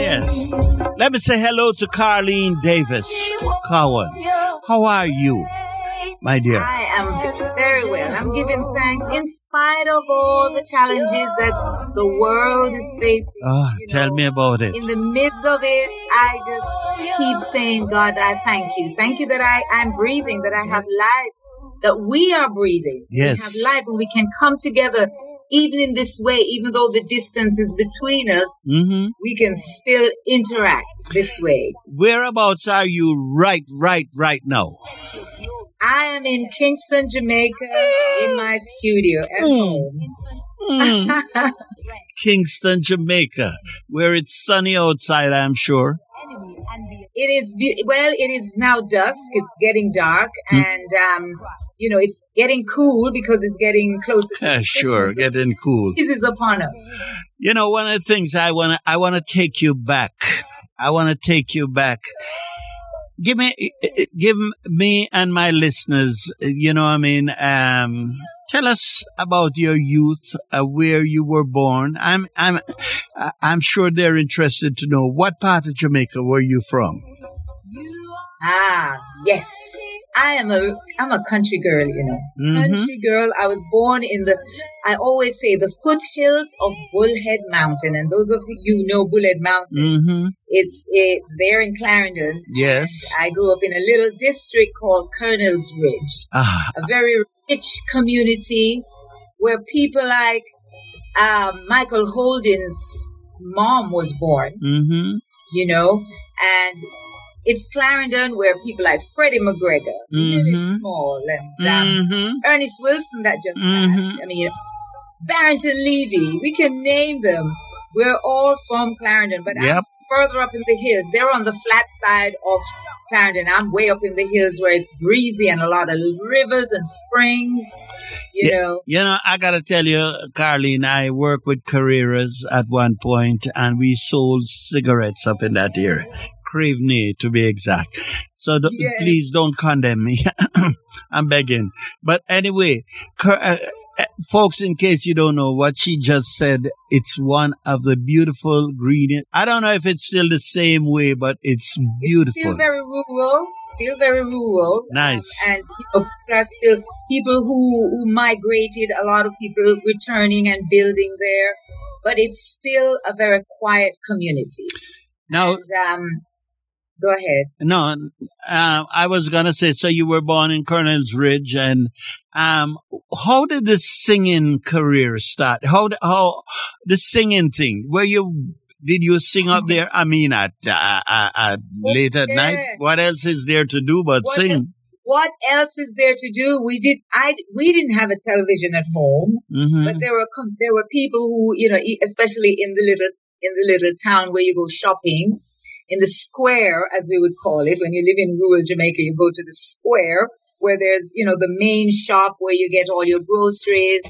yes. Let me say hello to Carlene Davis. Cowan, how are you, my dear? I am very well. I'm giving thanks in spite of all the challenges that the world is facing. Oh, tell know. me about it. In the midst of it, I just keep saying, God, I thank you. Thank you that I, I'm breathing, that I have life, that we are breathing. Yes. We have life and we can come together even in this way, even though the distance is between us, hmm we can still interact this way. Whereabouts are you right, right, right now? I am in Kingston, Jamaica, in my studio at home. Mm. Kingston, Jamaica, where it's sunny outside, I'm sure. It is well. It is now dusk. It's getting dark, Hmm. and um, you know it's getting cool because it's getting closer. To Yeah, sure, getting cool. This is upon us. You know, one of the things I want to, I want to take you back. I want to take you back. Give me, give me and my listeners, you know I mean? Um, tell us about your youth, uh, where you were born. I'm, I'm, I'm sure they're interested to know what part of Jamaica were you from? Ah, yes. I am a I'm a country girl, you know. Mhm. Country girl. I was born in the I always say the foothills of Bullhead Mountain, and those of you know Bullhead Mountain. Mm-hmm. It's it's there in Clarendon. Yes. I grew up in a little district called Colonel's Ridge. Ah, a very rich community where people like um, Michael Holden's mom was born, mm-hmm. you know, and it's Clarendon where people like Freddie McGregor, really Mhm. small, and um, Mm-hmm. Ernest Wilson that just passed. I mean, you know, Barrington Levy, we can name them. We're all from Clarendon, but Yep. I'm further up in the hills. They're on the flat side of Clarendon. I'm way up in the hills where it's breezy and a lot of rivers and springs. You know, You know, I gotta tell you, Carlene, I worked with Carreras at one point and we sold cigarettes up in that area. Craveney, to be exact. So Yes. please don't condemn me. I'm begging. But anyway, Car- uh, uh, folks, in case you don't know what she just said, it's one of the beautiful green. I don't know if it's still the same way, but it's beautiful. still very rural, still very rural. Nice. Um, and people are still people who, who migrated, a lot of people returning and building there. But it's still a very quiet community. now, And, um, go ahead. No, uh, I was gonna say. So you were born in Colonel's Ridge, and um, how did the singing career start? How how the singing thing? Were you did you sing up there? I mean, at uh, uh, at late at night. What else is there to do but What sing? else, what else is there to do? We did. I we didn't have a television at home, hmm but there were there were people who you know, especially in the little in the little town where you go shopping, in the square as we would call it. When you live in rural Jamaica, you go to the square where there's you know the main shop where you get all your groceries.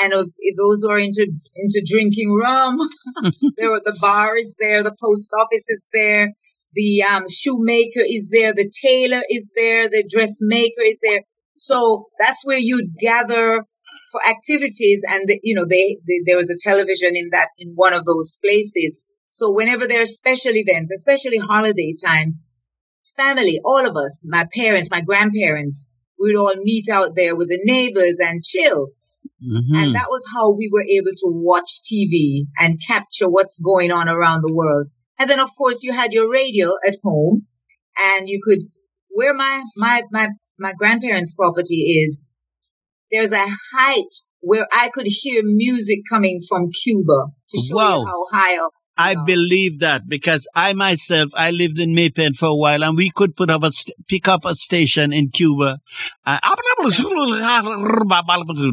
And those who are into into drinking rum, there were the bar is there, the post office is there, the um, shoemaker is there, the tailor is there, the dressmaker is there. So that's where you'd gather for activities, and the, you know they, they there was a television in that in one of those places. So whenever there are special events, especially holiday times, family, all of us, my parents, my grandparents, we'd all meet out there with the neighbors and chill. hmm And that was how we were able to watch TV and capture what's going on around the world. And then, of course, you had your radio at home and you could, where my, my, my, my grandparents' property is, there's a height where I could hear music coming from Cuba to show you how high up. I Wow. believe that because I myself I lived in May Pen for a while and we could put up a st- pick up a station in Cuba. Uh,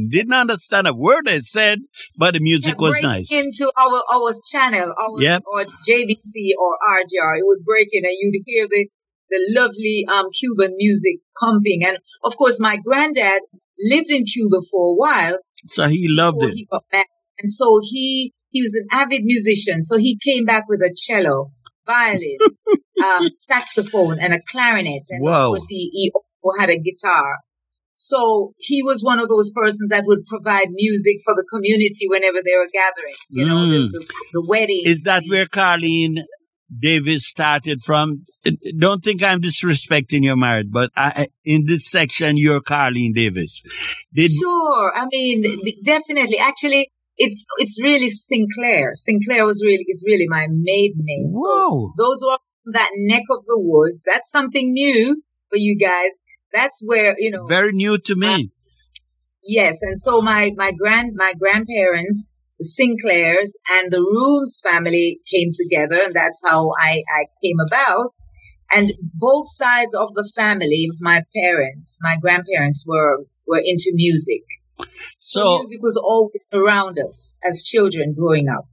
didn't understand a word they said, but the music was nice. Into our, our channel, our, Yep. or JBC or RJR. It would break in and you'd hear the, the lovely, um, Cuban music pumping. And of course, my granddad lived in Cuba for a while So he loved it. he. And so he, he was an avid musician. So he came back with a cello, violin, um, saxophone and a clarinet. And Wow. of course he, he also had a guitar. So he was one of those persons that would provide music for the community whenever there were gatherings, you know, Mm. the, the, the wedding. Is that where Carlene Davis started from. Don't think I'm disrespecting your marriage, but I, in this section, you're Carlene Davis. Did sure. I mean, definitely. Actually, it's it's really Sinclair. Sinclair was really is really my maiden name. Whoa. So those were that neck of the woods. That's something new for you guys. That's where you know. Very new to me. Yes, and so my my grand my grandparents the Sinclairs and the Rooms family came together, and that's how I, I came about. And both sides of the family, my parents, my grandparents were were into music. So, music was always around us as children growing up.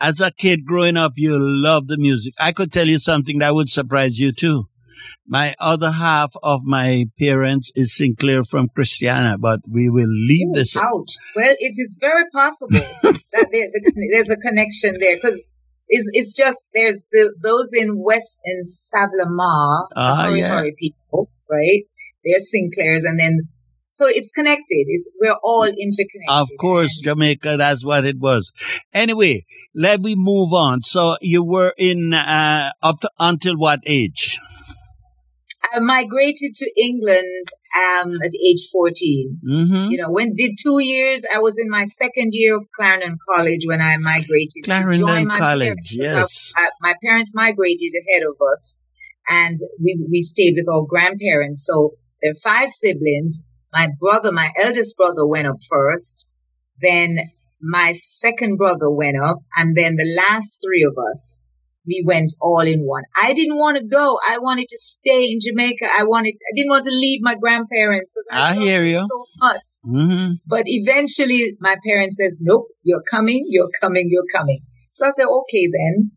As a kid growing up, you loved the music. I could tell you something that would surprise you too. My other half of my parents is Sinclair from Christiana, but we will leave Ooh, this. Ouch. Well, it is very possible that there, there's a connection there because it's, it's just there's the, those in West and Savlamar, uh, yeah. people, right? They're Sinclairs, and then so it's connected. It's we're all interconnected. Of course, Jamaica. That's what it was. Anyway, let me move on. So you were in uh, up to, until what age? I migrated to England um, at age 14. Mm-hmm. You know, when did two years, I was in my second year of Clarendon College when I migrated Clarendon to join my College, parents. yes. I, I, my parents migrated ahead of us and we, we stayed with our grandparents. So there are five siblings. My brother, my eldest brother went up first. Then my second brother went up and then the last three of us we went all in one. I didn't want to go. I wanted to stay in Jamaica. I wanted, I didn't want to leave my grandparents because I, I hear you so much. Mm-hmm. But eventually my parents says, nope, you're coming, you're coming, you're coming. So I said, okay then.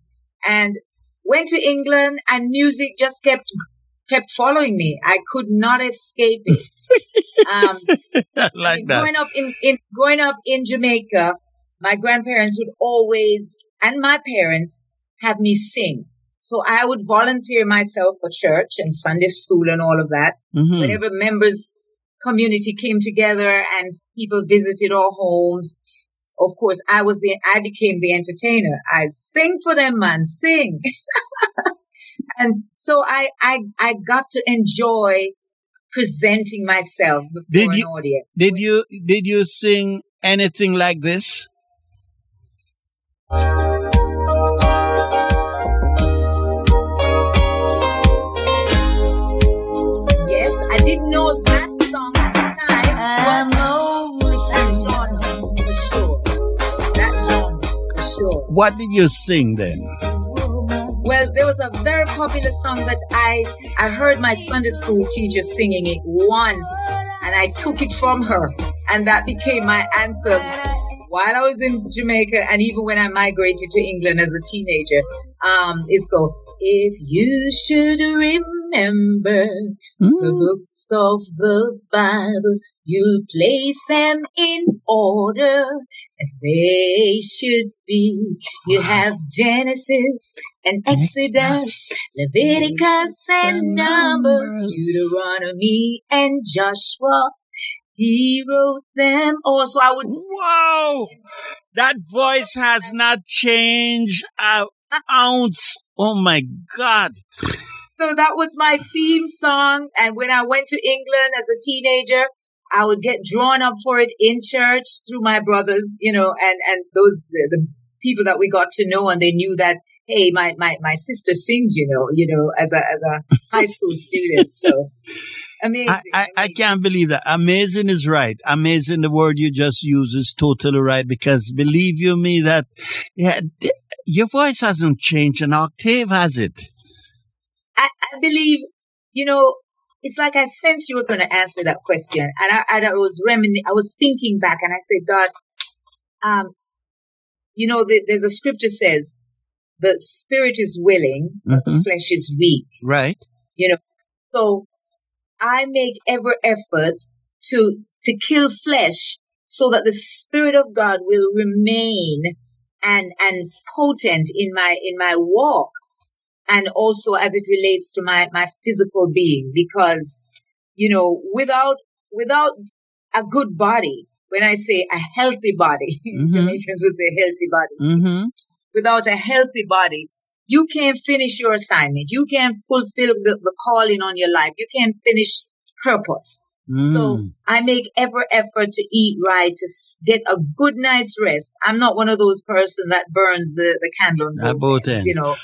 And went to England and music just kept, kept following me. I could not escape it. um, like that. Growing up in, in, growing up in Jamaica, my grandparents would always, and my parents have me sing. So I would volunteer myself for church and Sunday school and all of that. Mm-hmm. Whenever members community came together and people visited our homes, of course, I was the, I became the entertainer. I sing for them, man, sing. and so I, I, I got to enjoy presenting myself before did an you, audience. Did you, did you sing anything like this? Yes, I didn't know that song at the time. I'm that genre for sure. That genre for sure. What did you sing then? Well, there was a very popular song that I I heard my Sunday school teacher singing it once, and I took it from her, and that became my anthem while I was in Jamaica, and even when I migrated to England as a teenager. Um, it's called "If You Should Remember." mm. the books of the Bible. You place them in order as they should be. You have Genesis and Exodus, Leviticus and Numbers, Deuteronomy and Joshua. He wrote them all. So I would. Wow! That voice has not changed an ounce. Oh my God. So that was my theme song. And when I went to England as a teenager, I would get drawn up for it in church through my brothers, you know, and, and those, the, the people that we got to know and they knew that, hey, my, my, my sister sings, you know, you know, as a, as a high school student. So amazing. I, I, I, can't believe that. Amazing is right. Amazing. The word you just used is totally right because believe you me that, yeah, your voice hasn't changed an octave, has it? I, I believe, you know, it's like I sensed you were going to answer that question, and I, and I was remin- I was thinking back, and I said, God, um, you know, the, there's a scripture says, the spirit is willing, but mm-hmm. the flesh is weak. Right. You know, so I make every effort to to kill flesh so that the spirit of God will remain and and potent in my in my walk and also as it relates to my, my physical being because, you know, without, without a good body, when I say a healthy body, mm-hmm. Jamaicans would say healthy body. Mm-hmm. Without a healthy body, you can't finish your assignment. You can't fulfill the, the calling on your life. You can't finish purpose. Mm. So I make every effort to eat right, to get a good night's rest. I'm not one of those person that burns the, the candle ends, you know.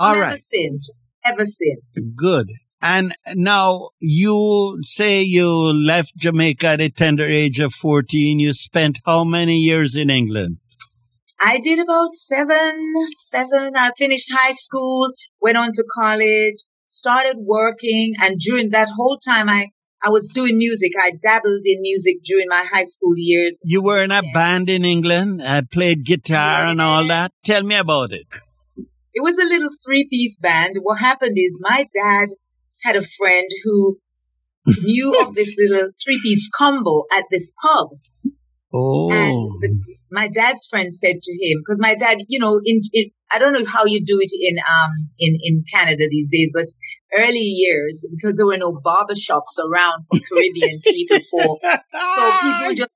All ever right. since, ever since. Good. And now you say you left Jamaica at a tender age of 14. You spent how many years in England? I did about seven, seven. I finished high school, went on to college, started working. And during that whole time, I, I was doing music. I dabbled in music during my high school years. You were in a Yes. band in England, I played guitar and all that. Tell me about it. It was a little three piece band. What happened is my dad had a friend who knew of this little three piece combo at this pub. Oh, And the, my dad's friend said to him, because my dad, you know, in, in I don't know how you do it in um in in Canada these days, but early years because there were no barber shops around for Caribbean people for so people just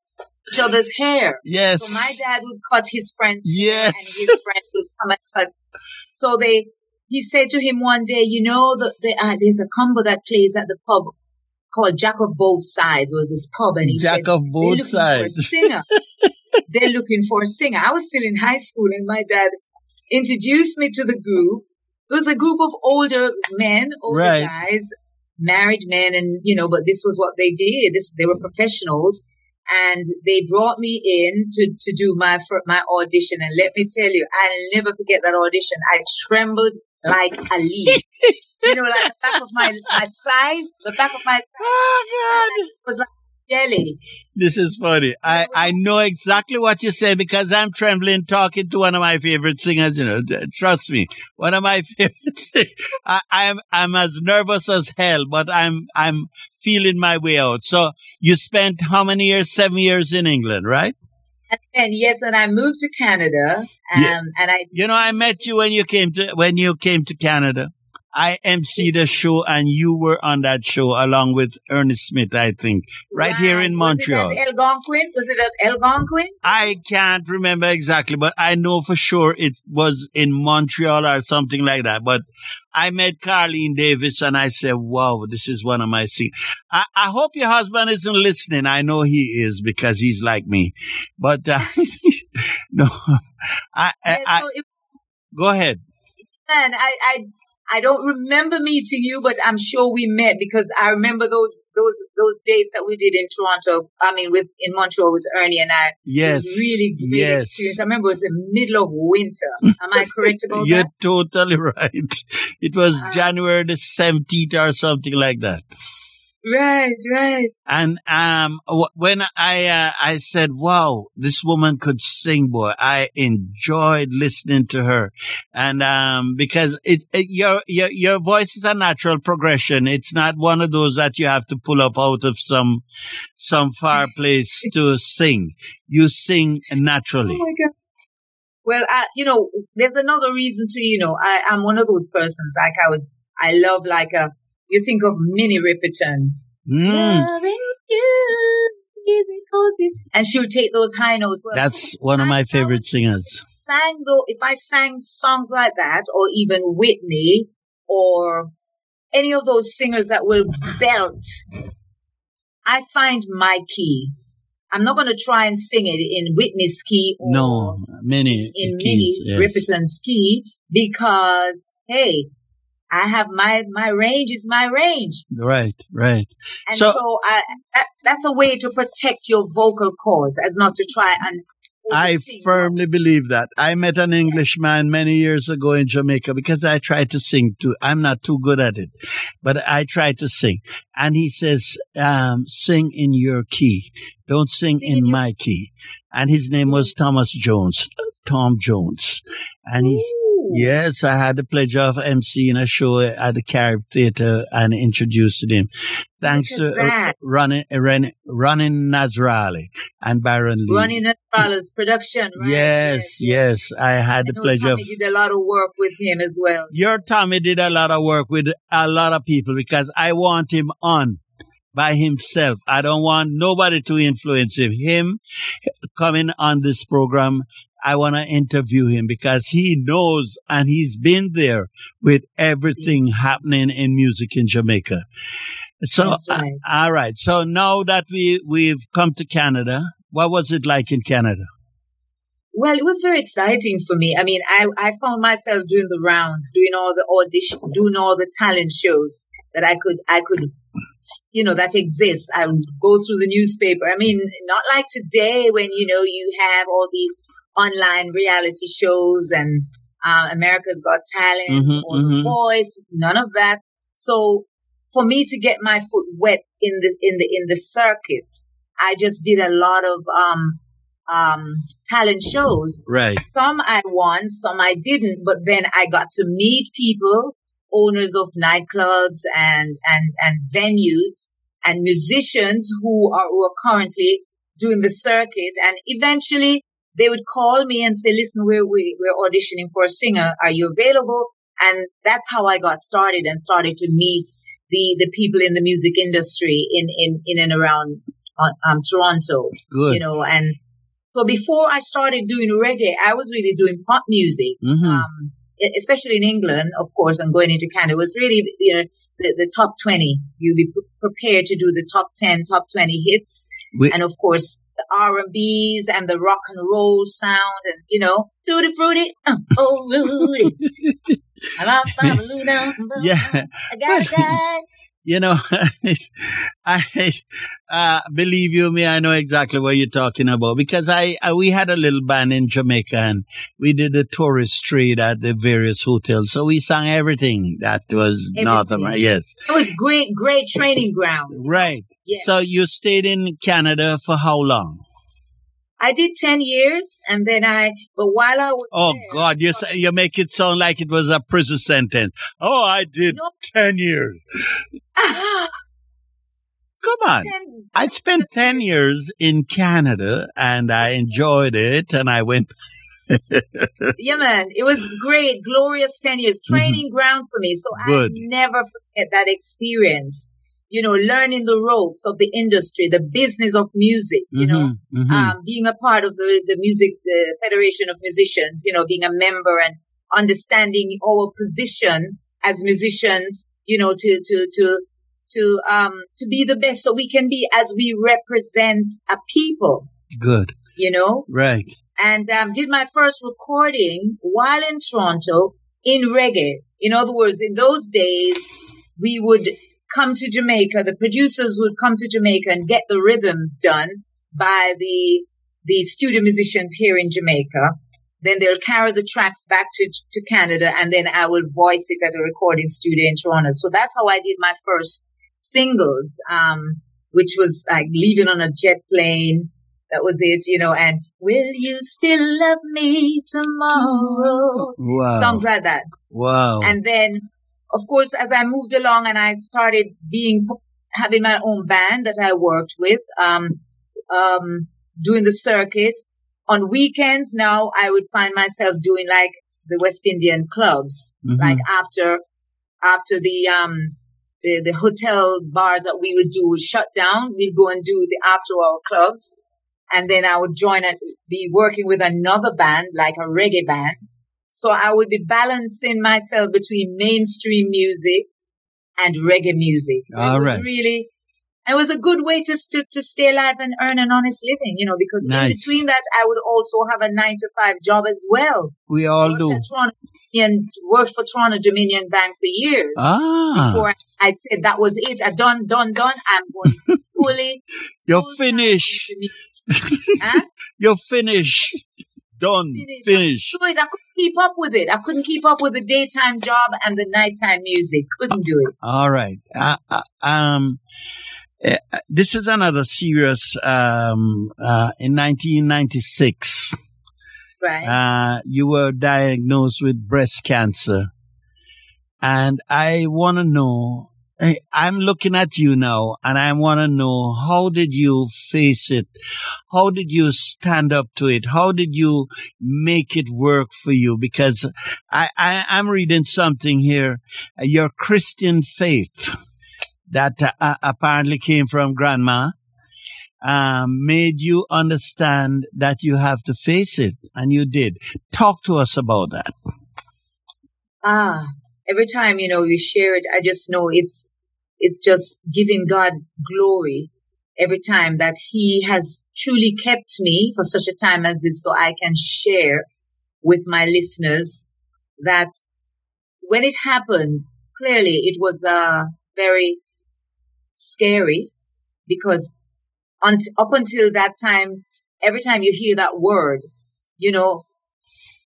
each other's hair. yes. So my dad would cut his friend's hair and his friend would come and cut. So they, he said to him one day, you know, the, the, uh, there's a combo that plays at the pub called Jack of Both Sides was this pub. And he Jack said, of they're both looking for a sides. singer. they're looking for a singer. I was still in high school and my dad introduced me to the group. It was a group of older men, older Right. guys, married men, and you know, but this was what they did. This they were professionals, and they brought me in to to do my my audition. And let me tell you, I'll never forget that audition. I trembled like a leaf. you know, like the back of my my thighs, the back of my Oh, God. was like jelly. This is funny. I, I know exactly what you say because I'm trembling talking to one of my favorite singers. You know, trust me, one of my favorite. Sing- I, I'm I'm as nervous as hell, but I'm I'm feeling my way out. So you spent how many years? Seven years in England, right? And yes, and I moved to Canada, um, Yeah. and I You know, I met you when you came to when you came to Canada. I emceed a show, and you were on that show along with Ernest Smith, I think, right here in Montreal. Was it at Algonquin? Was it at Algonquin? I can't remember exactly, but I know for sure it was in Montreal or something like that. But I met Carlene Davis and I said, wow, this is one of my singers. I, I hope your husband isn't listening. I know he is because he's like me. But uh, no, I, I, I, go ahead. man, I, I, I don't remember meeting you, but I'm sure we met because I remember those, those, those dates that we did in Toronto. I mean, with in Montreal with Ernie and I. Yes. really great yes. experience. I remember it was the middle of winter. Am I correct about that? You're totally right. It was Ah. January the 17th or something like that. Right, right. And um, when I uh, I said, "Wow, this woman could sing, boy," I enjoyed listening to her, and um, because it, it your your your voice is a natural progression. It's not one of those that you have to pull up out of some some far place to sing. You sing naturally. Oh my God. Well, I, you know, there's another reason to, you know, I, I'm one of those persons, like I would, I love like a, you think of Minnie Riperton. Mm, Loving you, easy cozy. And she'll take those high notes. Well, that's one of my favorite singers. sang though, if I sang songs like that, or even Whitney, or any of those singers that will belt, I find my key. I'm not going to try and sing it in Whitney's key or No, many in keys, Minnie yes. Riperton's key because, hey, I have my, my range is my range. Right, right. And So- so, I, that, that's a way to protect your vocal cords as not to try and I firmly believe that. I met an Englishman many years ago in Jamaica because I tried to sing too. I'm not too good at it, but I tried to sing. And he says, um, sing in your key. Don't sing Sing in in your- my key. And his name was Thomas Jones, Tom Jones. And he's. Yes, I had the pleasure of emceeing a show at the Carib Theatre and introduced him. Thanks to uh. Ronnie, Ronnie, Ronnie Nasralla and Byron Lee. Running as Follows production, right? Yes, yes. I had I the pleasure of. Tommy did a lot of work with him as well. Your Tommy did a lot of work with a lot of people because I want him on by himself. I don't want nobody to influence him. Him, coming on this program, I want to interview him because he knows and he's been there with everything happening in music in Jamaica. So, That's right. uh, all right. So now that we we've come to Canada, what was it like in Canada? Well, it was very exciting for me. I mean, I, I found myself doing the rounds, doing all the audition, doing all the talent shows that I could, I could, you know, that exists. I would go through the newspaper. I mean, not like today when, you know, you have all these online reality shows and uh, America's Got Talent Mhm, or The mhm. Voice, none of that. So for me to get my foot wet in the, in the, in the circuit, I just did a lot of, um, um, talent shows. Right. Some I won, some I didn't, but then I got to meet people, owners of nightclubs and, and, and venues and musicians who are, who are currently doing the circuit. And eventually they would call me and say, listen, we're, we, we're auditioning for a singer. Are you available? And that's how I got started and started to meet the, the people in the music industry in, in, in and around uh, um, Toronto Good. you know, and so before I started doing reggae, I was really doing pop music, hmm um, especially in England, of course, and going into Canada. It was really, you know, the, the top 20. You'd be pre- prepared to do the top 10, top 20 hits. We- and of course, the R&Bs and the rock and roll sound and, you know, tutti fruity, uh, oh, Rudy. I'm out for a Luna. Yeah. I got a guy. You know, I uh, believe you me. I know exactly what you're talking about because I, I we had a little band in Jamaica and we did a tourist trade at the various hotels. So we sang everything that was North Everything. America. Yes, It was great, great training ground. right. Yeah. So you stayed in Canada for how long? I did 10 years and then I, but while I was Oh there, God, you s- you make it sound like it was a prison sentence. Oh, I did No. ten years. Come on. 10 I spent 10 years in Canada and I enjoyed it and I went, yeah, man, it was great, glorious 10 years, training ground for me. So Mm-hmm. I never forget that experience, you know, learning the ropes of the industry, the business of music, you know, Mhm, mhm. um, being a part of the, the music, the Federation of Musicians, you know, being a member and understanding our position as musicians, you know, to, to, to, to, um, to be the best so we can be as we represent a people, good. you know, Right. and, um, did my first recording while in Toronto in reggae. In other words, in those days, we would come to Jamaica, the producers would come to Jamaica and get the rhythms done by the, the studio musicians here in Jamaica. Then they'll carry the tracks back to, to Canada and then I will voice it at a recording studio in Toronto. So that's how I did my first singles, um, which was like leaving on a jet plane. That was it, you know, and will you still love me tomorrow? Wow. Songs like that. wow. And then, of course, as I moved along and I started being, having my own band that I worked with, um, um, doing the circuit on weekends. Now I would find myself doing like the West Indian clubs, Mhm. like after, after the, um, the, the hotel bars that we would do would shut down. We'd go and do the after hour clubs. And then I would join and be working with another band, like a reggae band. So I would be balancing myself between mainstream music and reggae music. All it was really, it was a good way just to, to stay alive and earn an honest living, you know, because in between that, I would also have a nine to five job as well. we all do. and worked for Toronto Dominion Bank for years. Ah, Before I said that was it, I done, done, done. I'm going fully. you're finished. Huh? You're finished. Done. Finished. Finished. do it. I couldn't keep up with it. I couldn't keep up with the daytime job and the nighttime music. Couldn't do it. All right. Uh, uh, um, uh, this is another serious. Um, uh, in 1996, Right. uh, you were diagnosed with breast cancer, and I want to know. I'm looking at you now, and I want to know how did you face it? How did you stand up to it? How did you make it work for you? Because I, I I'm reading something here. Your Christian faith that uh, apparently came from grandma. um, made you understand that you have to face it, and you did. Talk to us about that. Ah, every time you know we share it, I just know it's it's just giving God glory every time that He has truly kept me for such a time as this, so I can share with my listeners that when it happened, clearly it was uh, very scary because un- up until that time, every time you hear that word, you know,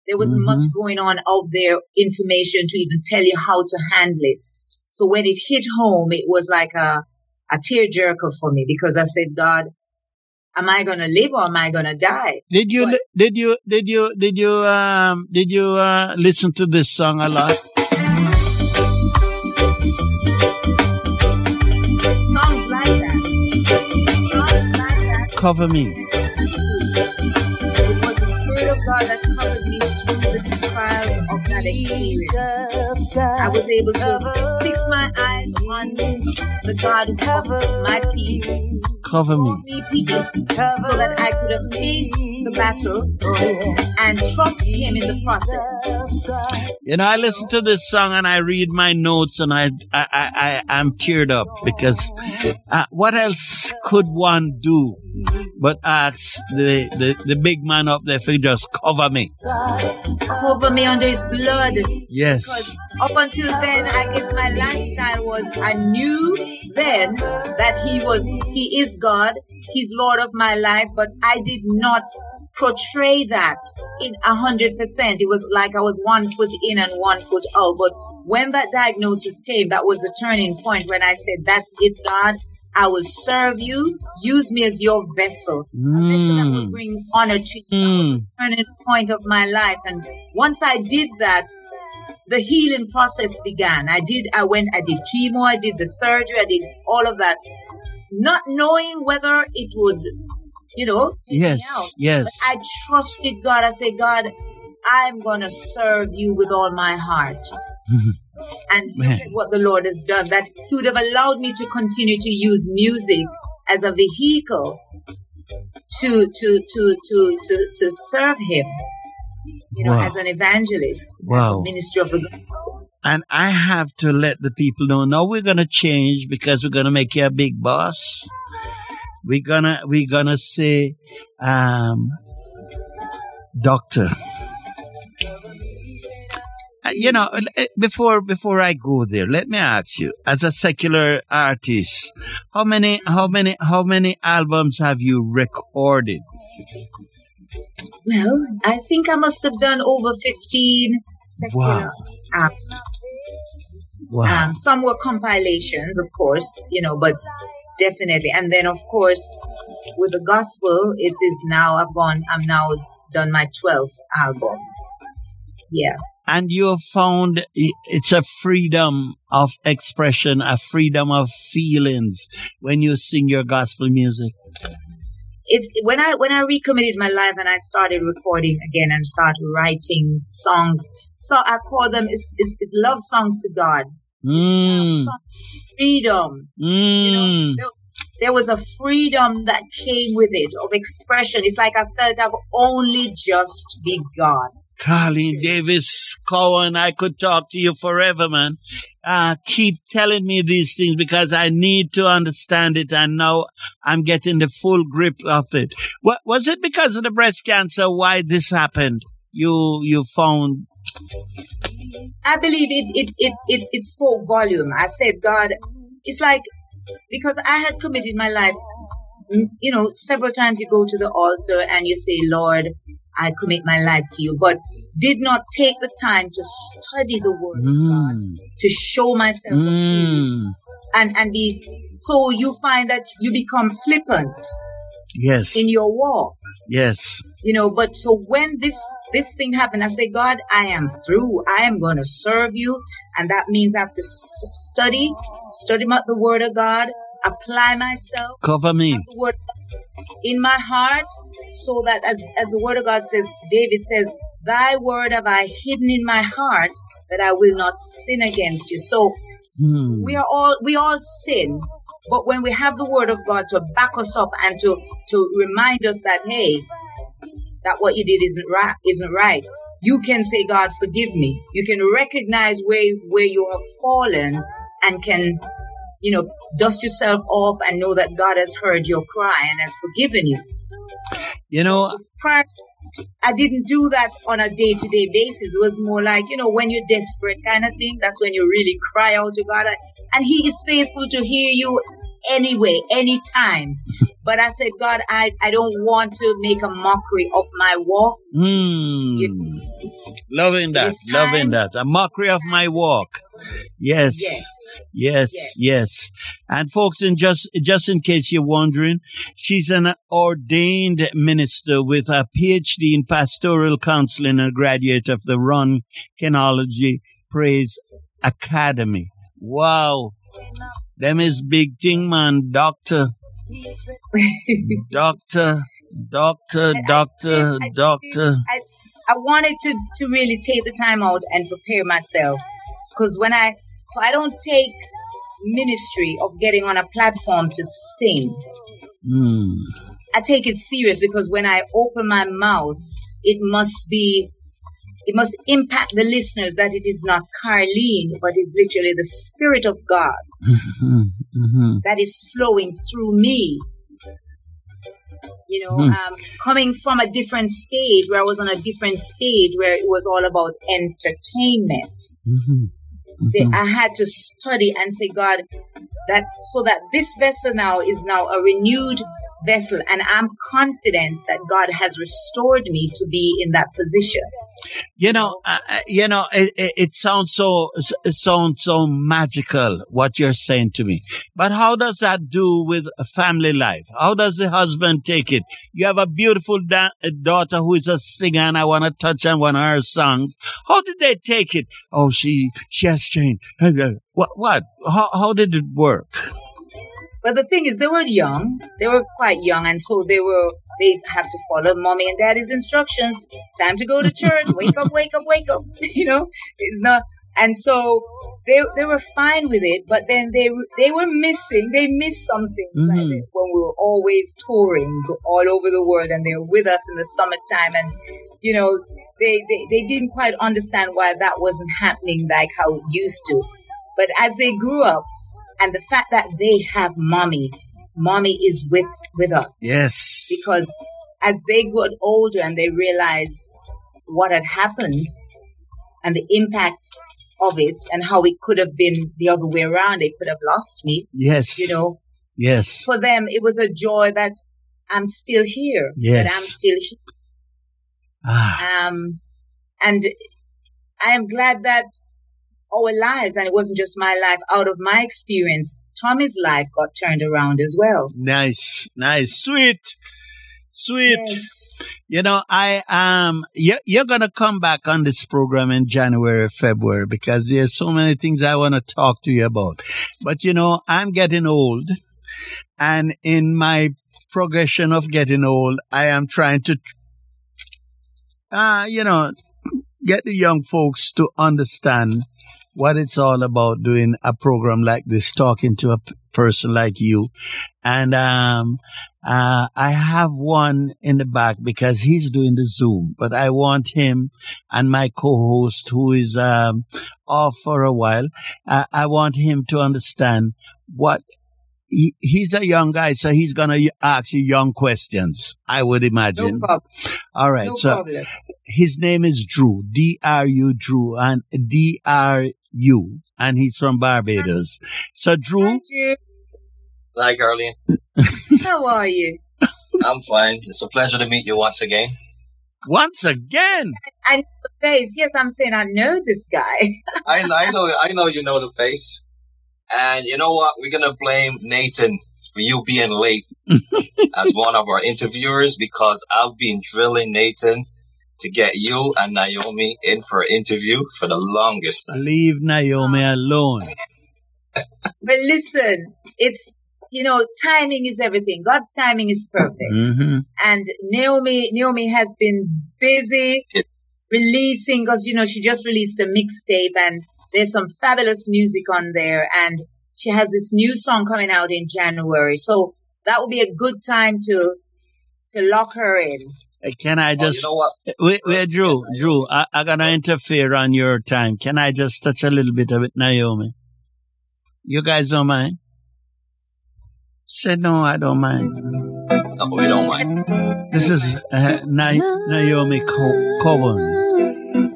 there wasn't Mhm. much going on out there, information to even tell you how to handle it. So when it hit home, it was like a, a tearjerker for me because I said, God, am I going to live or am I going to die? Did you li- did you did you did you um did you uh, listen to this song a lot? Songs like that. Songs like that. Cover me. It was the Spirit of God that covered experience. I was able to fix my eyes on the God of my peace, Cover me. brought me peace, so that I could have faced the battle and trust Him in the process. You know, I listen to this song and I read my notes and I I I, I I'm teared up because uh, what else could one do but ask the, the the big man up there for just cover me? Cover me under His blood. Yes. Because up until then, I guess my lifestyle was I knew then that He was He is God, He's Lord of my life, but I did not portray that in a hundred percent. It was like I was one foot in and one foot out. But when that diagnosis came, that was the turning point when I said, That's it, God. I will serve you. Use me as your vessel. A vessel that will Mm. bring honor to you. That was the turning point of my life. And once I did that, the healing process began. I did, I went, I did chemo, I did the surgery, I did all of that, not knowing whether it would, you know, take me out. Yes. Yes. But I trusted God. I said, God, I'm going to serve you with all my heart. And look Man. at what the Lord has done. That He would have allowed me to continue to use music as a vehicle to to to to to, to serve Him. You know, Wow. as an evangelist, Wow. a minister of the gospel. And I have to let the people know now we're gonna change because we're gonna make you a big boss. We're gonna we're gonna say um doctor. Uh, You know, uh, before before I go there, let me ask you, as a secular artist, how many how many how many albums have you recorded? Well, I think I must have done over 15 secular Wow. um, Wow. Um, some were compilations, of course, you know, but definitely. And then, of course, with the gospel, it is now, I've gone, I'm now done my 12th album. Yeah. and you have found it's a freedom of expression, a freedom of feelings when you sing your gospel music. It's when I, when I recommitted my life and I started recording again and started writing songs. So I call them, it's, it's, it's love songs to God. Mm, Freedom. You know, mm. there, there was a freedom that came with it of expression. It's like I felt I've only just begun. Carlene Davis Cowan, I could talk to you forever, man. Uh, keep telling me these things because I need to understand it and now I'm getting the full grip of it. What, was it because of the breast cancer why this happened? You, you found, I believe it, it, it, it, it spoke volume. I said, God, it's like, because I had committed my life, mm, you know, several times you go to the altar and you say, Lord, I commit my life to you, but did not take the time to study the word of God, mm, to show myself mm, and, and be, so you find that you become flippant yes, in your walk. yes. you know but so when this this thing happened i say god i am through. I am going to serve you. And that means i have to s- study study about the word of god apply myself Cover me. the word in my heart so that as as the word of god says david says thy word have i hidden in my heart that i will not sin against you so Hmm. we are all we all sin But when we have the word of God to back us up and to, to remind us that, hey, that what you did isn't right, isn't right. You can say, God, forgive me. You can recognize where, where you have fallen and can, you know, dust yourself off and know that God has heard your cry and has forgiven you. You know, I didn't do that on a day to day basis. It was more like, you know, when you're desperate kind of thing. That's when you really cry out to God. And He is faithful to hear you anyway, anytime. But I said, God, I, I don't want to make a mockery of my walk. Mm. You, loving that, loving that. A mockery of my walk. Yes. Yes. Yes, yes. yes. And folks, in just just in case you're wondering, she's an ordained minister with a PhD in pastoral counseling and a graduate of the Ron Kenoly Praise Academy. Wow. Them is big thing, man. Doctor. doctor. Doctor, doctor, I, doctor. I, I wanted to, to really take the time out and prepare myself. Because when I, so I don't take ministry of getting on a platform to sing. Mm. I take it serious because when I open my mouth, it must be it must impact the listeners that it is not Carlene, but is literally the Spirit of God mm-hmm, mm-hmm. that is flowing through me. You know, mm. um, coming from a different stage where I was on a different stage where it was all about entertainment. Mm-hmm. Mm-hmm. I had to study and say, God, that so that this vessel now is now a renewed vessel, and I'm confident that God has restored me to be in that position. You know, uh, uh, you know, it, it, it, sounds so it sounds so magical what you're saying to me. But how does that do with family life? How does the husband take it? You have a beautiful da- daughter who is a singer, and I want to touch on one of her songs. How did they take it? Oh, she she has changed. What what? How how did it work? But the thing is, they were young. They were quite young, and so they were. They have to follow mommy and daddy's instructions. Time to go to church. wake up, wake up, wake up. you know, it's not. And so they they were fine with it, but then they they were missing. They missed something mm-hmm. like when we were always touring all over the world, and they were with us in the summertime, and you know they, they they didn't quite understand why that wasn't happening like how it used to. But as they grew up, and the fact that they have mommy mommy is with with us. Yes. Because as they got older and they realized what had happened and the impact of it and how it could have been the other way around they could have lost me yes. you know? Yes. For them it was a joy that i'm still here yes that i'm still here ah. um and i am glad that our lives, and it wasn't just my life, out of my experience, Tommy's life got turned around as well. Nice, nice, sweet. Sweet. Yes. You know, I um you, you're gonna come back on this program in January, February because there's so many things I wanna talk to you about. But you know, I'm getting old and in my progression of getting old, I am trying to uh, you know, get the young folks to understand what it's all about doing a program like this, talking to a p- person like you. And, um, uh, I have one in the back because he's doing the Zoom, but I want him and my co-host who is, um, off for a while. Uh, I want him to understand what he, he's a young guy, so he's gonna ask you young questions. I would imagine. No All right. No so problem. his name is Dru, D R U Dru, and D R U, and he's from Barbados. So, Dru. Hi, Carlene. How are you? I'm fine. It's a pleasure to meet you once again. Once again. I know the face. Yes, I'm saying I know this guy. I, I know. I know you know the face. And you know what? We're gonna blame Nathan for you being late as one of our interviewers because I've been drilling Nathan to get you and Naomi in for an interview for the longest time. Leave Naomi alone. but listen, it's you know, timing is everything. God's timing is perfect. Mm-hmm. And Naomi, Naomi has been busy releasing because you know she just released a mixtape and there's some fabulous music on there and she has this new song coming out in January. So that would be a good time to to lock her in. Can I just? you know what? Wait, wait, Dru, Dru, I, I gotta interfere on your time. Can I just touch a little bit of it, Naomi? You guys don't mind? Said no, I don't mind. No, we don't mind. This is uh, Na- Naomi Co- Coburn.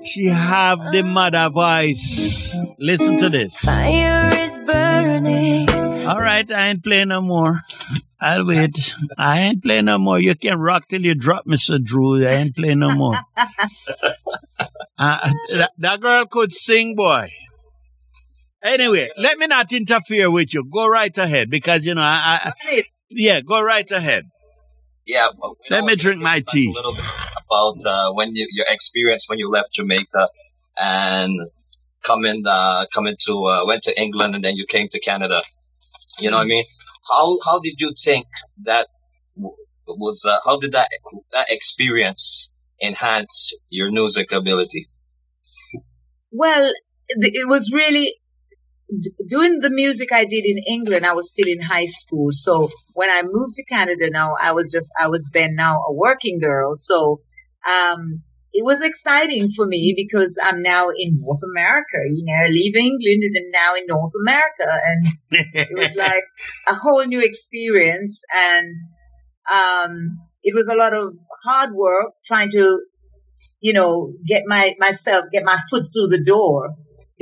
She have the mother voice. Listen to this. Fire is burning. All right, I ain't playing no more. I'll wait. I ain't playing no more. You can rock till you drop, Mr. Dru. I ain't playing no more. Uh, that, that girl could sing, boy. Anyway, let me not interfere with you. Go right ahead because, you know, I, I yeah, go right ahead. Yeah. But, you Let me drink my tea. A little bit about uh, when you, your experience when you left Jamaica and coming uh, coming to uh, went to England and then you came to Canada. You know what I mean? How how did you think that was? Uh, how did that that experience enhance your music ability? Well, th- it was really d- doing the music I did in England. I was still in high school, so when I moved to Canada, now I was just I was then now a working girl. So um, it was exciting for me because I'm now in North America. You know, leaving England and I'm now in North America, and it was like a whole new experience and um it was a lot of hard work trying to you know get my myself get my foot through the door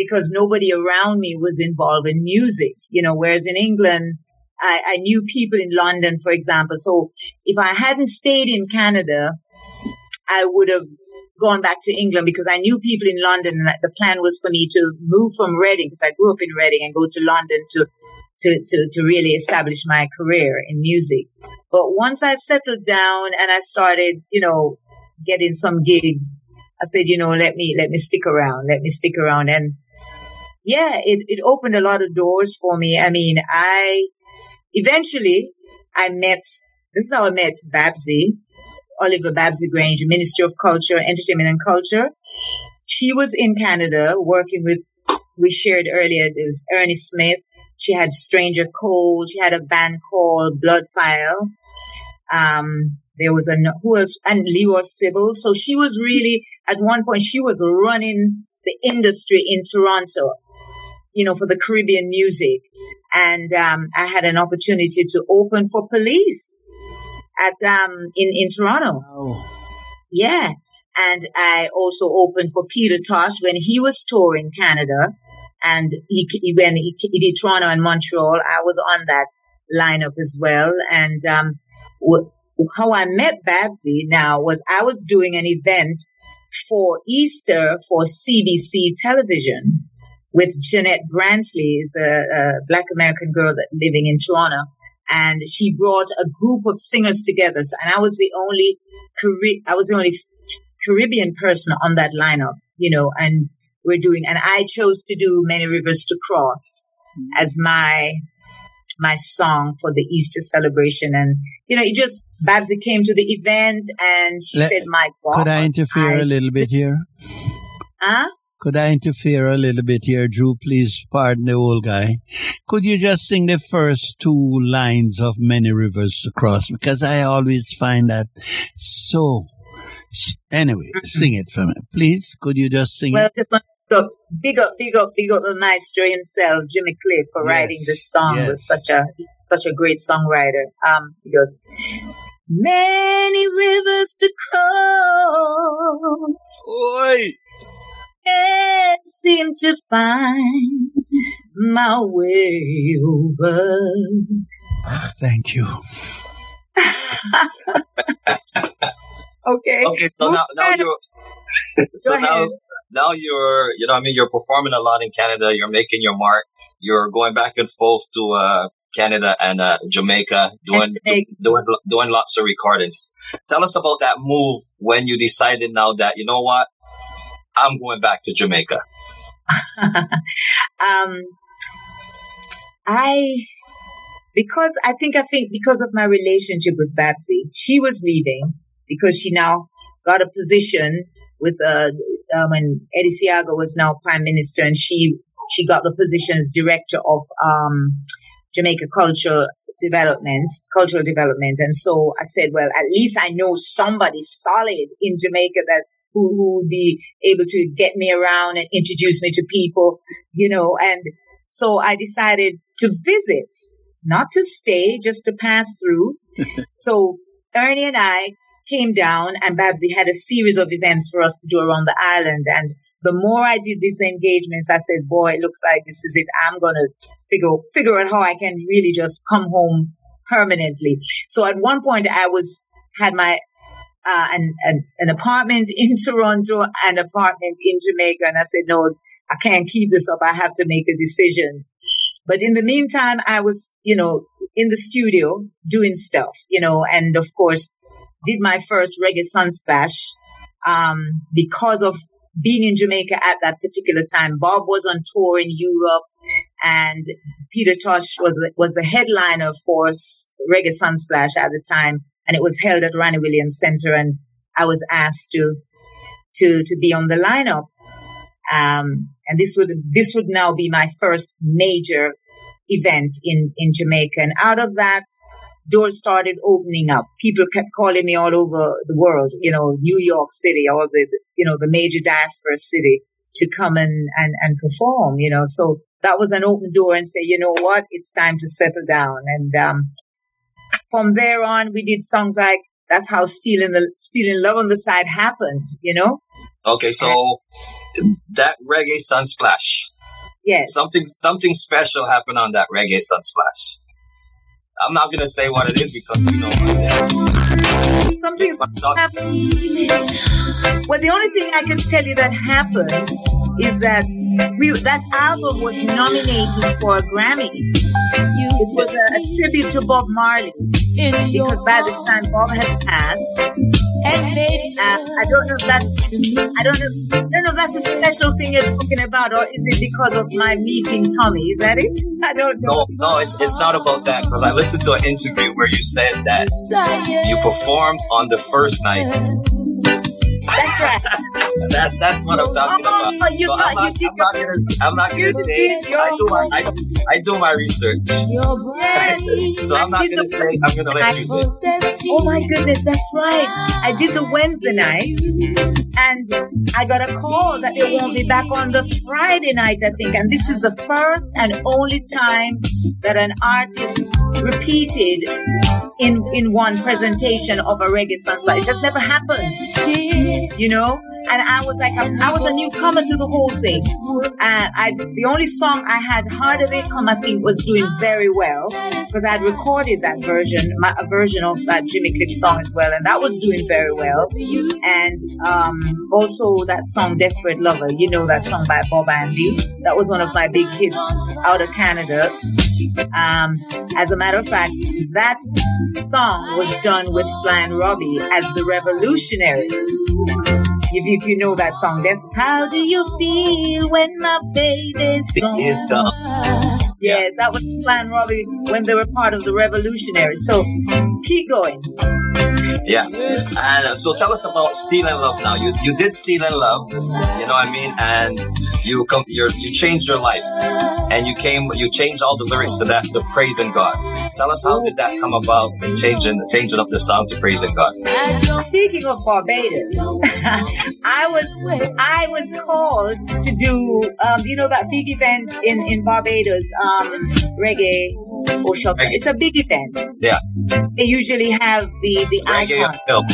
because nobody around me was involved in music you know whereas in england I, I knew people in london for example so if i hadn't stayed in canada i would have gone back to england because i knew people in london and the plan was for me to move from reading because i grew up in reading and go to london to to, to, to really establish my career in music. But once I settled down and I started, you know, getting some gigs, I said, you know, let me, let me stick around, let me stick around. And yeah, it, it opened a lot of doors for me. I mean, I eventually I met, this is how I met Babsy, Olivia Babsy Granger, Minister of Culture, Entertainment and Culture. She was in Canada working with, we shared earlier, it was Ernie Smith. She had Stranger Cole. She had a band called Bloodfire. Um, there was a, who else? And Leroy Sibbles. So she was really, at one point, she was running the industry in Toronto, you know, for the Caribbean music. And, um, I had an opportunity to open for police at, um, in, in Toronto. Yeah. And I also opened for Peter Tosh when he was touring Canada. And he, he when he, he did Toronto and Montreal, I was on that lineup as well. And um, how I met Babsy now was I was doing an event for Easter for CBC television with Jeanette Brantley, is a, a black American girl that living in Toronto. And she brought a group of singers together. So, and I was the only, Cari- I was the only Caribbean person on that lineup, you know, and we're doing, and I chose to do Many Rivers to Cross mm-hmm. as my, my song for the Easter celebration. And, you know, it just, Babsy came to the event and she Let- said, my God. Could I interfere I- a little bit here? Huh? Could I interfere a little bit here, Dru? Please pardon the old guy. Could you just sing the first two lines of Many Rivers to Cross? Because I always find that so. Anyway, sing it for me. Please, could you just sing Well, it? just want to go big up, big up, big up the maestro himself, Jimmy Cliff, for writing this song. yes. Was such a such a great songwriter. Um, he goes, many rivers to cross, Oi! Can't seem to find my way over. Thank you. Okay. Okay, so now, now you're so Go now now you're you know I mean you're performing a lot in Canada. You're making your mark. You're going back and forth to uh, Canada and uh, Jamaica, doing Jamaica. doing doing lots of recordings. Tell us about that move when you decided now that you know what I'm going back to Jamaica. um, I because I think I think because of my relationship with Babsy, she was leaving because she now got a position with uh, uh when Eddie was now prime minister, and she she got the position as director of um, Jamaica Cultural Development, Cultural Development. And so I said, well, at least I know somebody solid in Jamaica that who, who would be able to get me around and introduce me to people, you know, and so I decided to visit, not to stay, just to pass through. so Ernie and I came down and Babsy had a series of events for us to do around the island. And the more I did these engagements, I said, boy, it looks like this is it. I'm going to figure, figure out how I can really just come home permanently. So at one point I was, had my, uh, an, an, an apartment in Toronto and apartment in Jamaica. And I said, no, I can't keep this up. I have to make a decision. But in the meantime, I was, you know, in the studio doing stuff, you know, and of course did my first reggae sunsplash, um, because of being in Jamaica at that particular time. Bob was on tour in Europe and Peter Tosh was, was the headliner for Reggae Sunsplash at the time. And it was held at Ranny Williams Center. And I was asked to, to, to be on the lineup. Um, and this would, this would now be my first major event in, in Jamaica. And out of that, doors started opening up. People kept calling me all over the world, you know, New York City, all the, you know, the major diaspora city to come and, and, and perform, you know. So that was an open door and say, you know what, it's time to settle down. And, um, from there on, we did songs like, that's how Stealing the, Stealing Love on the Side happened, you know? Okay. So and, that reggae sunsplash. Yes. Something, something special happened on that reggae sunsplash. I'm not gonna say what it is because you know. Something's happening. Well, the only thing I can tell you that happened is that we that album was nominated for a Grammy. It was a, a tribute to Bob Marley because by this time Bob had passed. And uh, I don't know if that's I don't know, I don't know if that's a special thing you're talking about, or is it because of my meeting Tommy? Is that it? I don't know. No, no, it's it's not about that because I listened to an interview where you said that you performed on the first night that's right. that, that's what I'm talking oh, about. Oh, you so got, I'm, not, you I'm, not gonna, I'm not gonna say. I do, my, I, I do my research. So I'm not gonna say. I'm gonna let you say. Oh my goodness, that's right. I did the Wednesday night, and I got a call that they won't be back on the Friday night. I think, and this is the first and only time that an artist repeated in in one presentation of a reggae Sunsplash. It just never happened you know. And I was like, I, was a newcomer to the whole thing. And I, the only song I had harder they come, I think, was doing very well because I had recorded that version, my, a version of that Jimmy Cliff song as well, and that was doing very well. And um, also that song "Desperate Lover," you know that song by Bob Andy. That was one of my big hits out of Canada. Um, as a matter of fact, that song was done with Sly and Robbie as the Revolutionaries. If, if you know that song, that's how do you feel when my baby's gone? It's gone. Yes, that was Sly and Robbie when they were part of the Revolutionaries. So keep going. Yeah. And uh, so tell us about Stealing Love now. You you did Stealing Love, you know what I mean? And you come you you changed your life. And you came you changed all the lyrics to that to praising God. Tell us how did that come about and changing changing up the song to praising God? Speaking of Barbados, I was I was called to do um, you know that big event in, in Barbados, um, reggae Shucks, it's a big event. Yeah. They usually have the the reggae icon.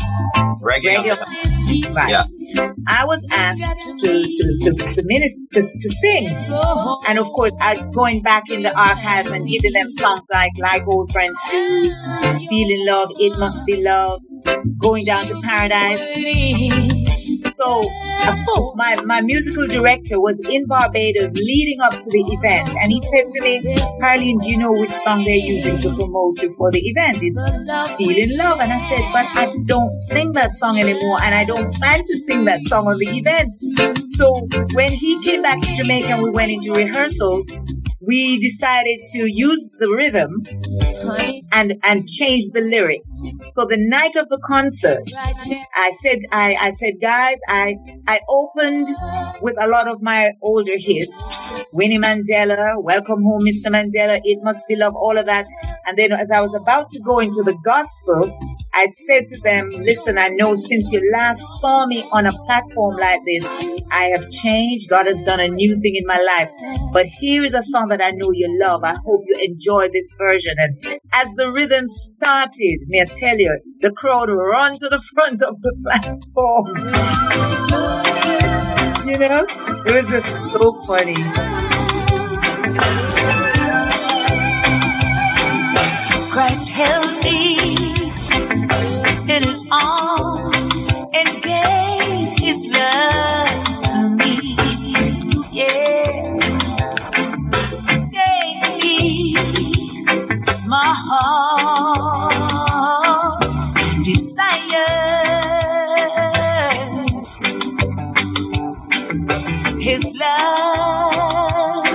Reggae, reggae right. Yeah. I was asked to to to, to minister to, to sing, and of course, I going back in the archives and giving them songs like "Like Old Friends Do," "Stealing Love," "It Must Be Love," "Going Down to Paradise." So, my, my musical director was in Barbados leading up to the event, and he said to me, Carlene, do you know which song they're using to promote you for the event? It's Stealing Love. And I said, but I don't sing that song anymore, and I don't plan to sing that song on the event. So when he came back to Jamaica and we went into rehearsals, we decided to use the rhythm and and change the lyrics. So the night of the concert, I said I, I said guys, I I opened with a lot of my older hits. Winnie Mandela, Welcome Home Mr. Mandela, It Must Be Love, all of that. And then as I was about to go into the gospel, I said to them, listen, I know since you last saw me on a platform like this, I have changed. God has done a new thing in my life. But here is a song that I know you love. I hope you enjoy this version. And as the rhythm started, may I tell you, the crowd ran to the front of the platform. You know, it was just so funny. Christ held me in his arms and gave his love to me. Yeah. Gave me my heart's desire. His love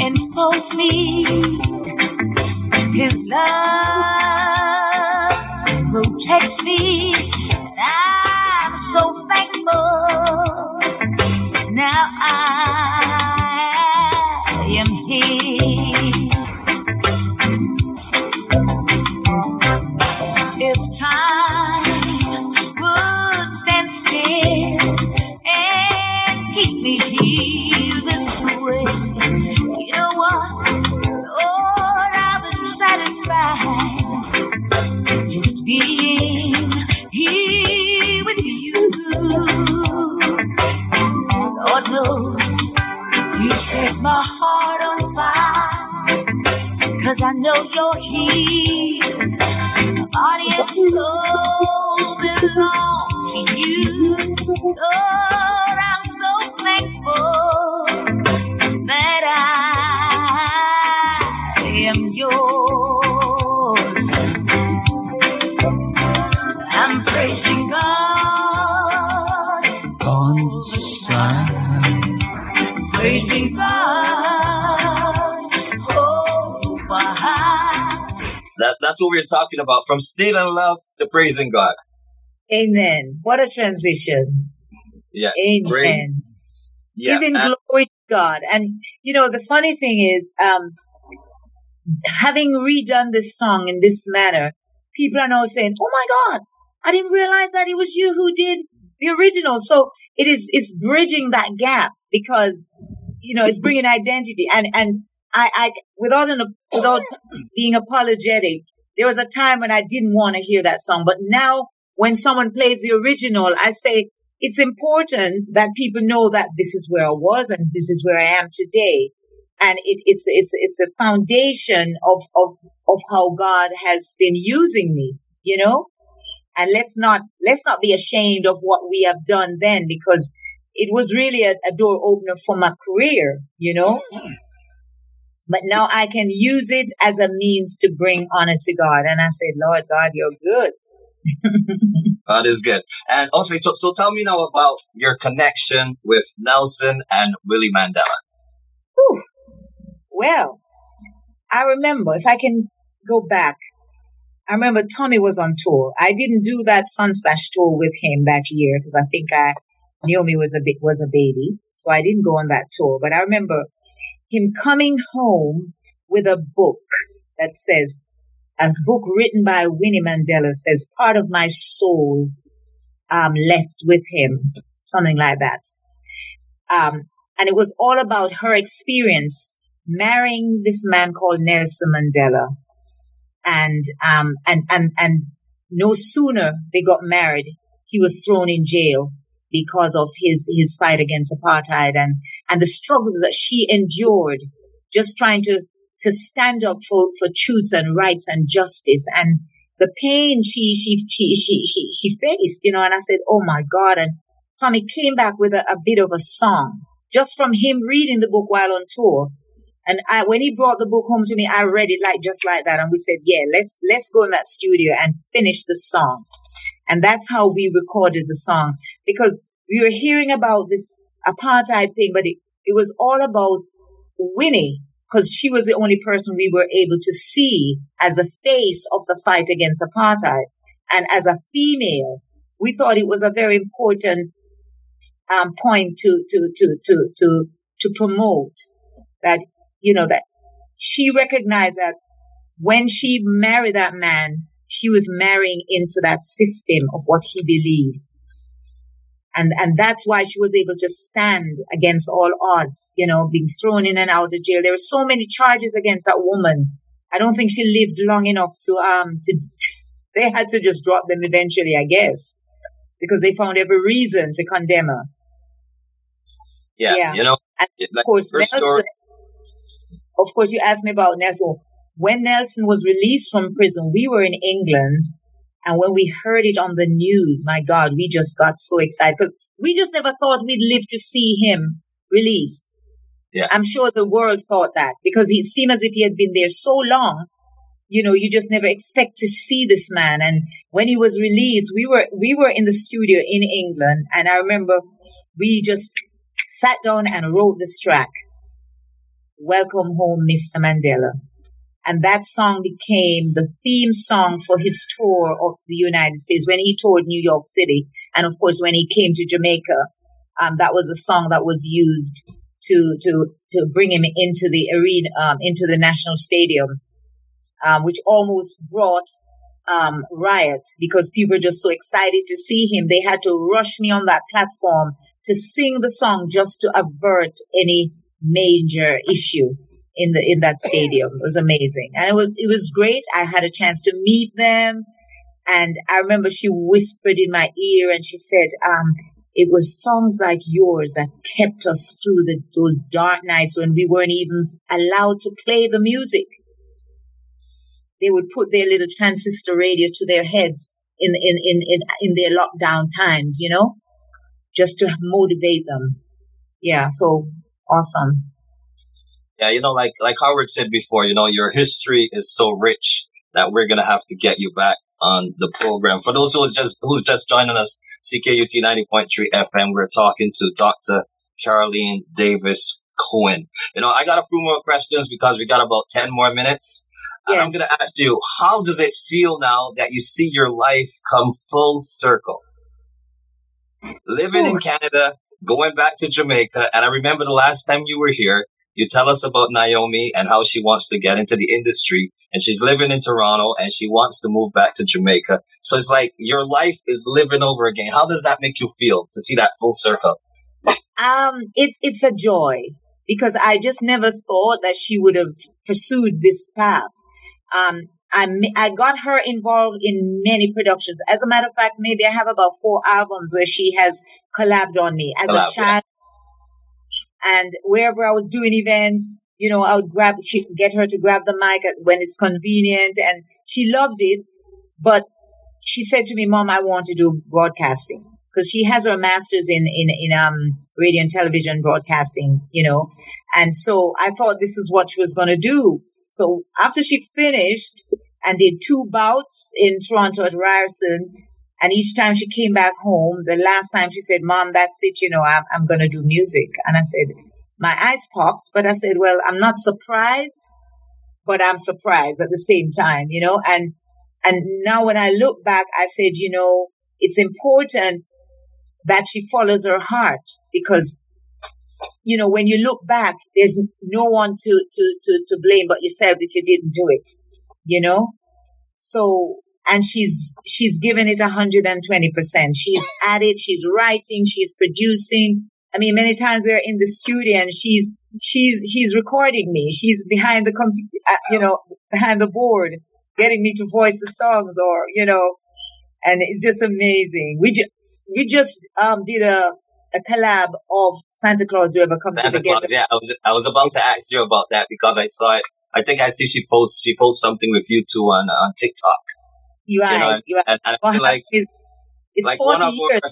enfolds me. His love protects me. And I'm so thankful. Now I am His. If time would stand still and keep me here just being that's what we're talking about. From Stealing Love to praising God. Amen. What a transition. Yeah. Amen. Yeah. Giving and- glory to God. And, you know, the funny thing is, um, having redone this song in this manner, people are now saying, Oh my God, I didn't realize that it was you who did the original. So it is, it's bridging that gap because, you know, it's bringing identity. And, and I, I, without an, without being apologetic, there was a time when I didn't want to hear that song, but now when someone plays the original, I say, it's important that people know that this is where I was and this is where I am today. And it, it's, it's, it's a foundation of, of, of how God has been using me, you know? And let's not, let's not be ashamed of what we have done then because it was really a, a door opener for my career, you know? Mm-hmm. But now I can use it as a means to bring honor to God. And I said, Lord God, you're good. That is good. And also, so, so tell me now about your connection with Nelson and Winnie Mandela. Whew. Well, I remember, if I can go back, I remember Tommy was on tour. I didn't do that Sunsplash tour with him that year because I think I, Naomi was a bit, was a baby. So I didn't go on that tour. But I remember him coming home with a book that says, a book written by Winnie Mandela says, part of my soul, um, left with him. Something like that. Um, and it was all about her experience marrying this man called Nelson Mandela. And, um, and, and, and no sooner they got married, he was thrown in jail because of his, his fight against apartheid and, and the struggles that she endured just trying to, to stand up for, for truths and rights and justice and the pain she, she, she, she, she, she faced, you know, and I said, Oh my God. And Tommy came back with a, a bit of a song just from him reading the book while on tour. And I, when he brought the book home to me, I read it like just like that. And we said, yeah, let's, let's go in that studio and finish the song. And that's how we recorded the song because we were hearing about this apartheid thing, but it, it was all about Winnie because she was the only person we were able to see as the face of the fight against apartheid. And as a female, we thought it was a very important um, point to, to, to, to, to, to promote that, you know, that she recognized that when she married that man, she was marrying into that system of what he believed. And, and that's why she was able to stand against all odds, you know, being thrown in and out of jail. There were so many charges against that woman. I don't think she lived long enough to, um, to, they had to just drop them eventually, I guess, because they found every reason to condemn her. Yeah, yeah. you know, and of course, Nelson, story. of course, you asked me about Nelson. When Nelson was released from prison, we were in England. And when we heard it on the news, my God, we just got so excited because we just never thought we'd live to see him released. Yeah. I'm sure the world thought that because it seemed as if he had been there so long. You know, you just never expect to see this man. And when he was released, we were, we were in the studio in England. And I remember we just sat down and wrote this track. Welcome home, Mr. Mandela. And that song became the theme song for his tour of the United States when he toured New York City. And of course, when he came to Jamaica, um, that was a song that was used to, to, to bring him into the arena, um, into the national stadium, um, which almost brought, um, riot because people were just so excited to see him. They had to rush me on that platform to sing the song just to avert any major issue in the in that stadium. It was amazing, and it was it was great. I had a chance to meet them, and I remember she whispered in my ear, and she said, um, "It was songs like yours that kept us through the, those dark nights when we weren't even allowed to play the music." They would put their little transistor radio to their heads in in in in, in their lockdown times, you know, just to motivate them. Yeah, so awesome. Yeah, you know, like like Howard said before, you know, your history is so rich that we're gonna have to get you back on the program. For those who's just who's just joining us, CKUT ninety point three FM, we're talking to Dr. Carlene Davis Cowan. You know, I got a few more questions because we got about ten more minutes. Yes. And I'm gonna ask you, how does it feel now that you see your life come full circle? Living Ooh. in Canada, going back to Jamaica, and I remember the last time you were here, you tell us about Naomi and how she wants to get into the industry and she's living in Toronto and she wants to move back to Jamaica. So it's like your life is living over again. How does that make you feel to see that full circle? Um, it, it's a joy because I just never thought that she would have pursued this path. Um, I, I got her involved in many productions. As a matter of fact, maybe I have about four albums where she has collabed on me as Collab, a child. And wherever I was doing events, you know, I would grab, she get her to grab the mic when it's convenient. And she loved it. But she said to me, Mom, I want to do broadcasting because she has her master's in, in, in, um, radio and television broadcasting, you know. And so I thought this is what she was going to do. So after she finished and did two bouts in Toronto at Ryerson, and each time she came back home, the last time she said, Mom, that's it, you know, I'm, I'm going to do music. And I said, my eyes popped, but I said, well, I'm not surprised, but I'm surprised at the same time, you know, and, and now when I look back, I said, you know, it's important that she follows her heart because, you know, when you look back, there's no one to, to, to, to blame but yourself if you didn't do it, you know? So and she's she's given it 120%. She's at it, she's writing, she's producing. I mean, many times we're in the studio and she's she's she's recording me. She's behind the computer, uh, you know, behind the board, getting me to voice the songs, or you know, and it's just amazing. We just we just um did a a collab of Santa Claus. You ever come Santa to the Claus, Yeah, I was I was about to ask you about that because I saw it. I think I see she posts she posts something with you two on on TikTok. You are. You know, you are. And, and like, it's, it's like 40 one of years. Our,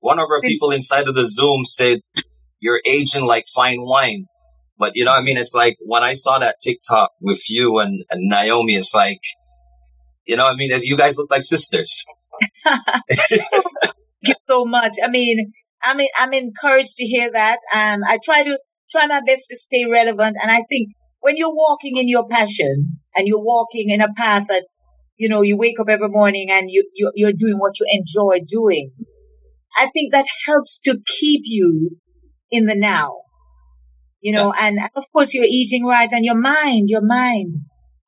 one of our people inside of the Zoom said, "You're aging like fine wine." But you know, I mean, it's like when I saw that TikTok with you and, and Naomi, it's like, you know, I mean, you guys look like sisters. Thank you so much. I mean, I mean, I'm encouraged to hear that. Um, I try to try my best to stay relevant, and I think when you're walking in your passion and you're walking in a path that, you know, you wake up every morning and you, you you're doing what you enjoy doing, I think that helps to keep you in the now. You know, and of course you're eating right and your mind, your mind,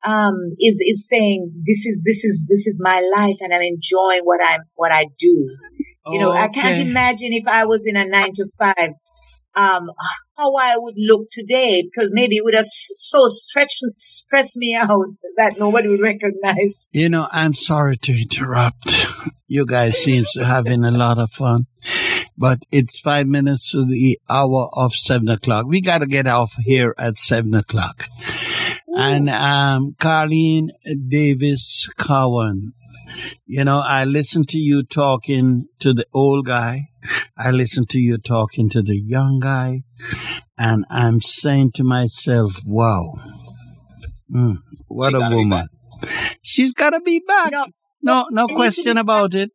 um, is, is saying, this is, this is, this is my life and I'm enjoying what I'm, what I do. You know, I can't imagine if I was in a nine to five, um, how I would look today because maybe it would have so stretched, stressed me out that nobody would recognize. You know, I'm sorry to interrupt. You guys seems to having a lot of fun, but it's five minutes to the hour of seven o'clock. We got to get off here at seven o'clock. And um, Carlene Davis Cowan, you know, I listen to you talking to the old guy. I listen to you talking to the young guy, and I'm saying to myself, "Wow, Mm, what She a woman! She's got to be back." You know, No, no I need to question be about it.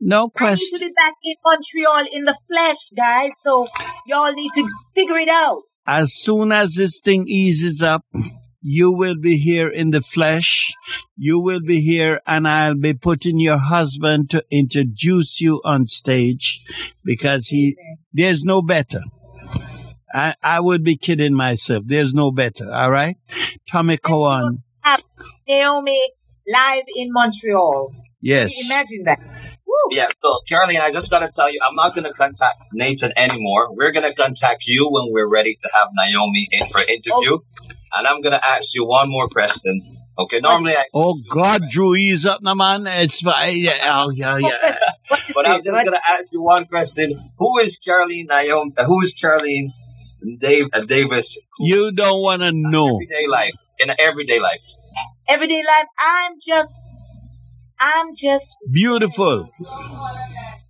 No question. I need to question. be back in Montreal in the flesh, guys. So y'all need to figure it out. As soon as this thing eases up, you will be here in the flesh. You will be here, and I'll be putting your husband to introduce you on stage because he, there's no better. I, I would be kidding myself. There's no better. All right. Tommy Cowan. Have Naomi live in Montreal. Yes. Can you imagine that? Woo. Yeah, so Carlene, I just gotta tell you, I'm not gonna contact Nathan anymore. We're gonna contact you when we're ready to have Naomi in for an interview. Oh, And I'm gonna ask you one more question. Okay, normally I Oh God, Dru, ease up, now, man. It's fine. Yeah, oh, yeah, yeah. But? I'm just What- gonna ask you one question. Who is Carlene Naomi uh, who is Carlene Dave uh, Davis You don't want to know. everyday life? In everyday life. everyday life. I'm just, I'm just Beautiful.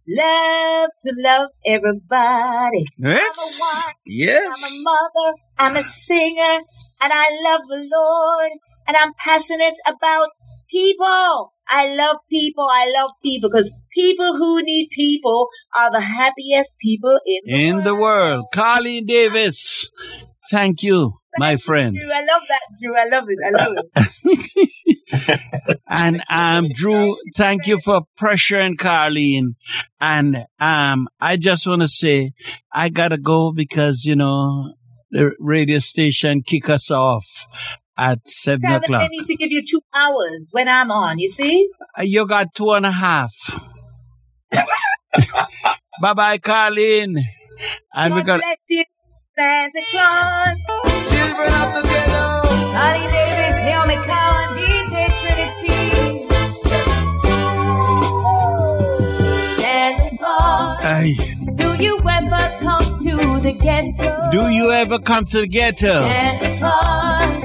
love to love everybody. Yes. I'm a Yes. mother, I'm a singer, and I love the Lord, and I'm passionate about people. I love people. I love people because people who need people are the happiest people in the In the world. Carlene Davis. Thank you, my friend. Dru, I love that, Dru. I love it. I love it. And um, Dru, thank you for pressuring Carlene. And um, I just want to say, I gotta go because you know the radio station kick us off at seven Tell them o'clock. they need to give you two hours when I'm on. You see? Uh, You got two and a half. bye bye, Carlene. And we God got bless you, Santa Claus. Children of the ghetto. Holly Davis, Naomi Cowan, DJ Trinity. Santa Claus, Hey, do you ever come to the ghetto? do you ever come to the ghetto? Claus,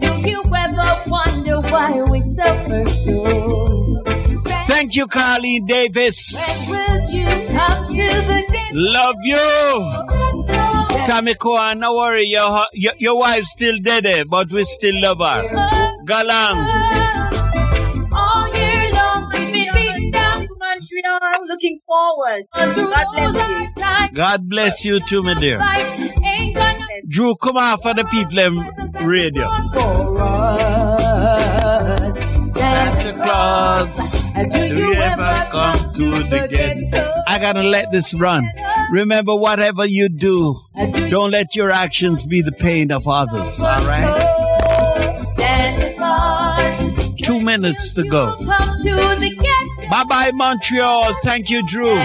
do you ever wonder why we suffer so? Thank you, Carlene Davis. when will you come to the ghetto? Love you. Tommy Cowan, no worry, your, your, your wife's still dead, eh, but we still love her. Galang. Looking forward. God bless you. God bless you too, my dear. Dru, come on for the people in radio. Santa Claus, do you ever come to the ghetto? I gotta let this run. Remember, whatever you do, uh, don't let your actions be the pain of others, alright? Santa Claus, Two minutes to go. Come to the ghetto. Bye bye, Montreal. Thank you, Dru.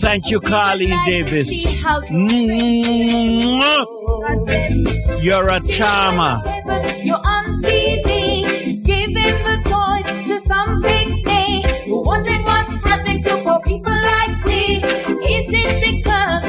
Thank you, to Davis. Mm-hmm. see how Mwah. God bless you. You're a charmer. You're on TV, giving the toys to some big name. You're wondering what's happening to poor people like me. Is it because